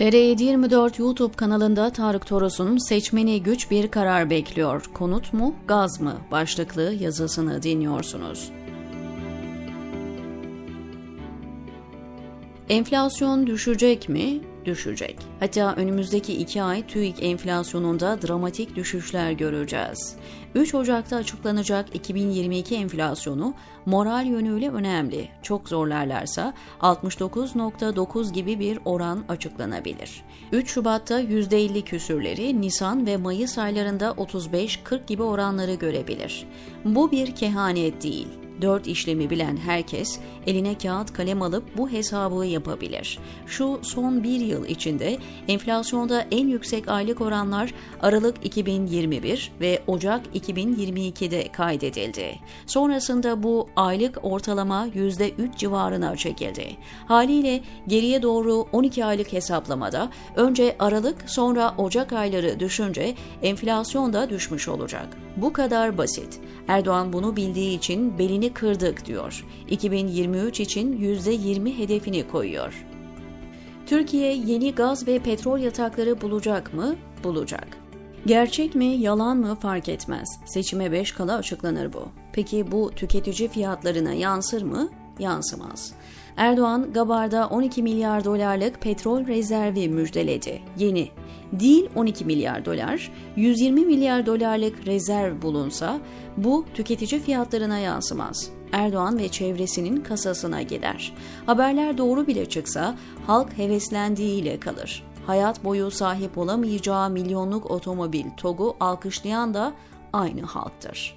TR724 YouTube kanalında Tarık Toros'un Seçmeni Güç Bir Karar Bekliyor, Konut mu, Gaz mı başlıklı yazısını dinliyorsunuz. Enflasyon düşecek mi? Düşecek. Hatta önümüzdeki iki ay TÜİK enflasyonunda dramatik düşüşler göreceğiz. 3 Ocak'ta açıklanacak 2022 enflasyonu moral yönüyle önemli. Çok zorlarlarsa 69.9 gibi bir oran açıklanabilir. 3 Şubat'ta %50 küsürleri, Nisan ve Mayıs aylarında 35-40 gibi oranları görebilir. Bu bir kehanet değil Dört işlemi bilen herkes eline kağıt kalem alıp bu hesabı yapabilir. Şu son bir yıl içinde enflasyonda en yüksek aylık oranlar Aralık 2021 ve Ocak 2022'de kaydedildi. Sonrasında bu aylık ortalama %3 civarına çekildi. Haliyle geriye doğru 12 aylık hesaplamada önce Aralık sonra Ocak ayları düşünce enflasyon da düşmüş olacak. Bu kadar basit. Erdoğan bunu bildiği için belini kırdık diyor. 2023 için %20 hedefini koyuyor. Türkiye yeni gaz ve petrol yatakları bulacak mı? Bulacak. Gerçek mi, yalan mı fark etmez. Seçime 5 kala açıklanır bu. Peki bu tüketici fiyatlarına yansır mı? Yansımaz. Erdoğan Gabar'da 12 milyar dolarlık petrol rezervi müjdeledi. Yeni. Değil 12 milyar dolar, 120 milyar dolarlık rezerv bulunsa bu tüketici fiyatlarına yansımaz. Erdoğan ve çevresinin kasasına gider. Haberler doğru bile çıksa halk heveslendiğiyle kalır. Hayat boyu sahip olamayacağı milyonluk otomobil TOG'u alkışlayan da aynı halktır.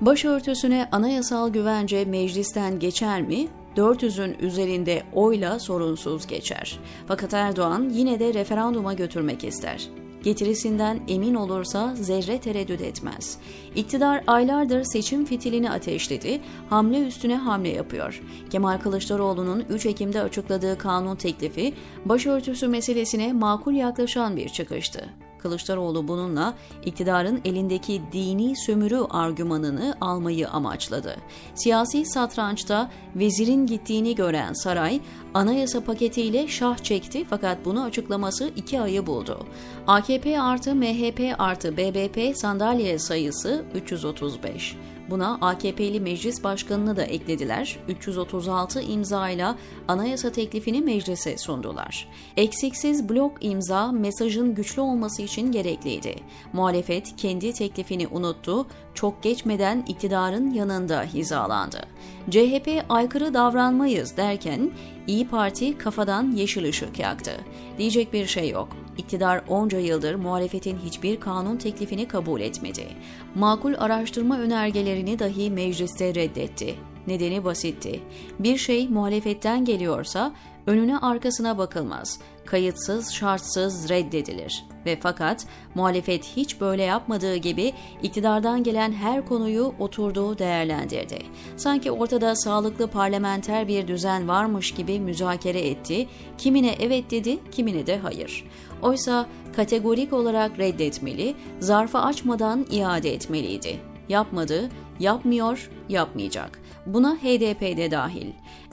Başörtüsüne anayasal güvence meclisten geçer mi? 400'ün üzerinde oyla sorunsuz geçer. Fakat Erdoğan yine de referanduma götürmek ister. Getirisinden emin olursa zerre tereddüt etmez. İktidar aylardır seçim fitilini ateşledi, hamle üstüne hamle yapıyor. Kemal Kılıçdaroğlu'nun 3 Ekim'de açıkladığı kanun teklifi başörtüsü meselesine makul yaklaşan bir çıkıştı. Kılıçdaroğlu bununla iktidarın elindeki dini sömürü argümanını almayı amaçladı. Siyasi satrançta vezirin gittiğini gören saray anayasa paketiyle şah çekti fakat bunu açıklaması iki ayı buldu. AKP artı MHP artı BBP sandalye sayısı 335. Buna AKP'li meclis başkanını da eklediler. 336 imzayla anayasa teklifini meclise sundular. Eksiksiz blok imza mesajın güçlü olması için gerekliydi. Muhalefet kendi teklifini unuttu, çok geçmeden iktidarın yanında hizalandı. CHP aykırı davranmayız derken İyi Parti kafadan yeşil ışık yaktı. Diyecek bir şey yok. İktidar onca yıldır muhalefetin hiçbir kanun teklifini kabul etmedi. Makul araştırma önergelerini dahi mecliste reddetti. Nedeni basitti. Bir şey muhalefetten geliyorsa önüne arkasına bakılmaz. Kayıtsız, şartsız reddedilir. Ve fakat muhalefet hiç böyle yapmadığı gibi iktidardan gelen her konuyu oturduğu değerlendirdi. Sanki ortada sağlıklı parlamenter bir düzen varmış gibi müzakere etti. Kimine evet dedi, kimine de hayır. Oysa kategorik olarak reddetmeli, zarfı açmadan iade etmeliydi. Yapmadı, yapmıyor, yapmayacak. Buna HDP de dahil.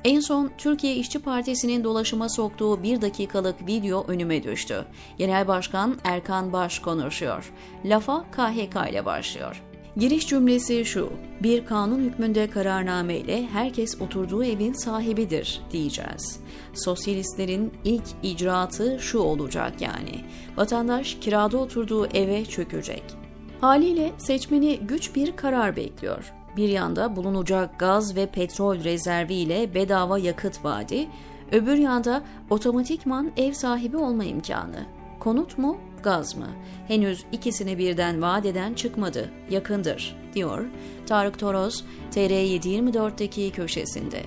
En son Türkiye İşçi Partisi'nin dolaşıma soktuğu bir dakikalık video önüme düştü. Genel Başkan Erkan Baş konuşuyor. Lafa KHK ile başlıyor. Giriş cümlesi şu, bir kanun hükmünde kararname ile herkes oturduğu evin sahibidir diyeceğiz. Sosyalistlerin ilk icraatı şu olacak yani, vatandaş kirada oturduğu eve çökecek. Haliyle seçmeni güç bir karar bekliyor. Bir yanda bulunacak gaz ve petrol rezervi ile bedava yakıt vaadi, öbür yanda otomatikman ev sahibi olma imkanı. Konut mu, gaz mı? Henüz ikisini birden vaat eden çıkmadı, yakındır, diyor Tarık Toros, TR724'deki köşesinde.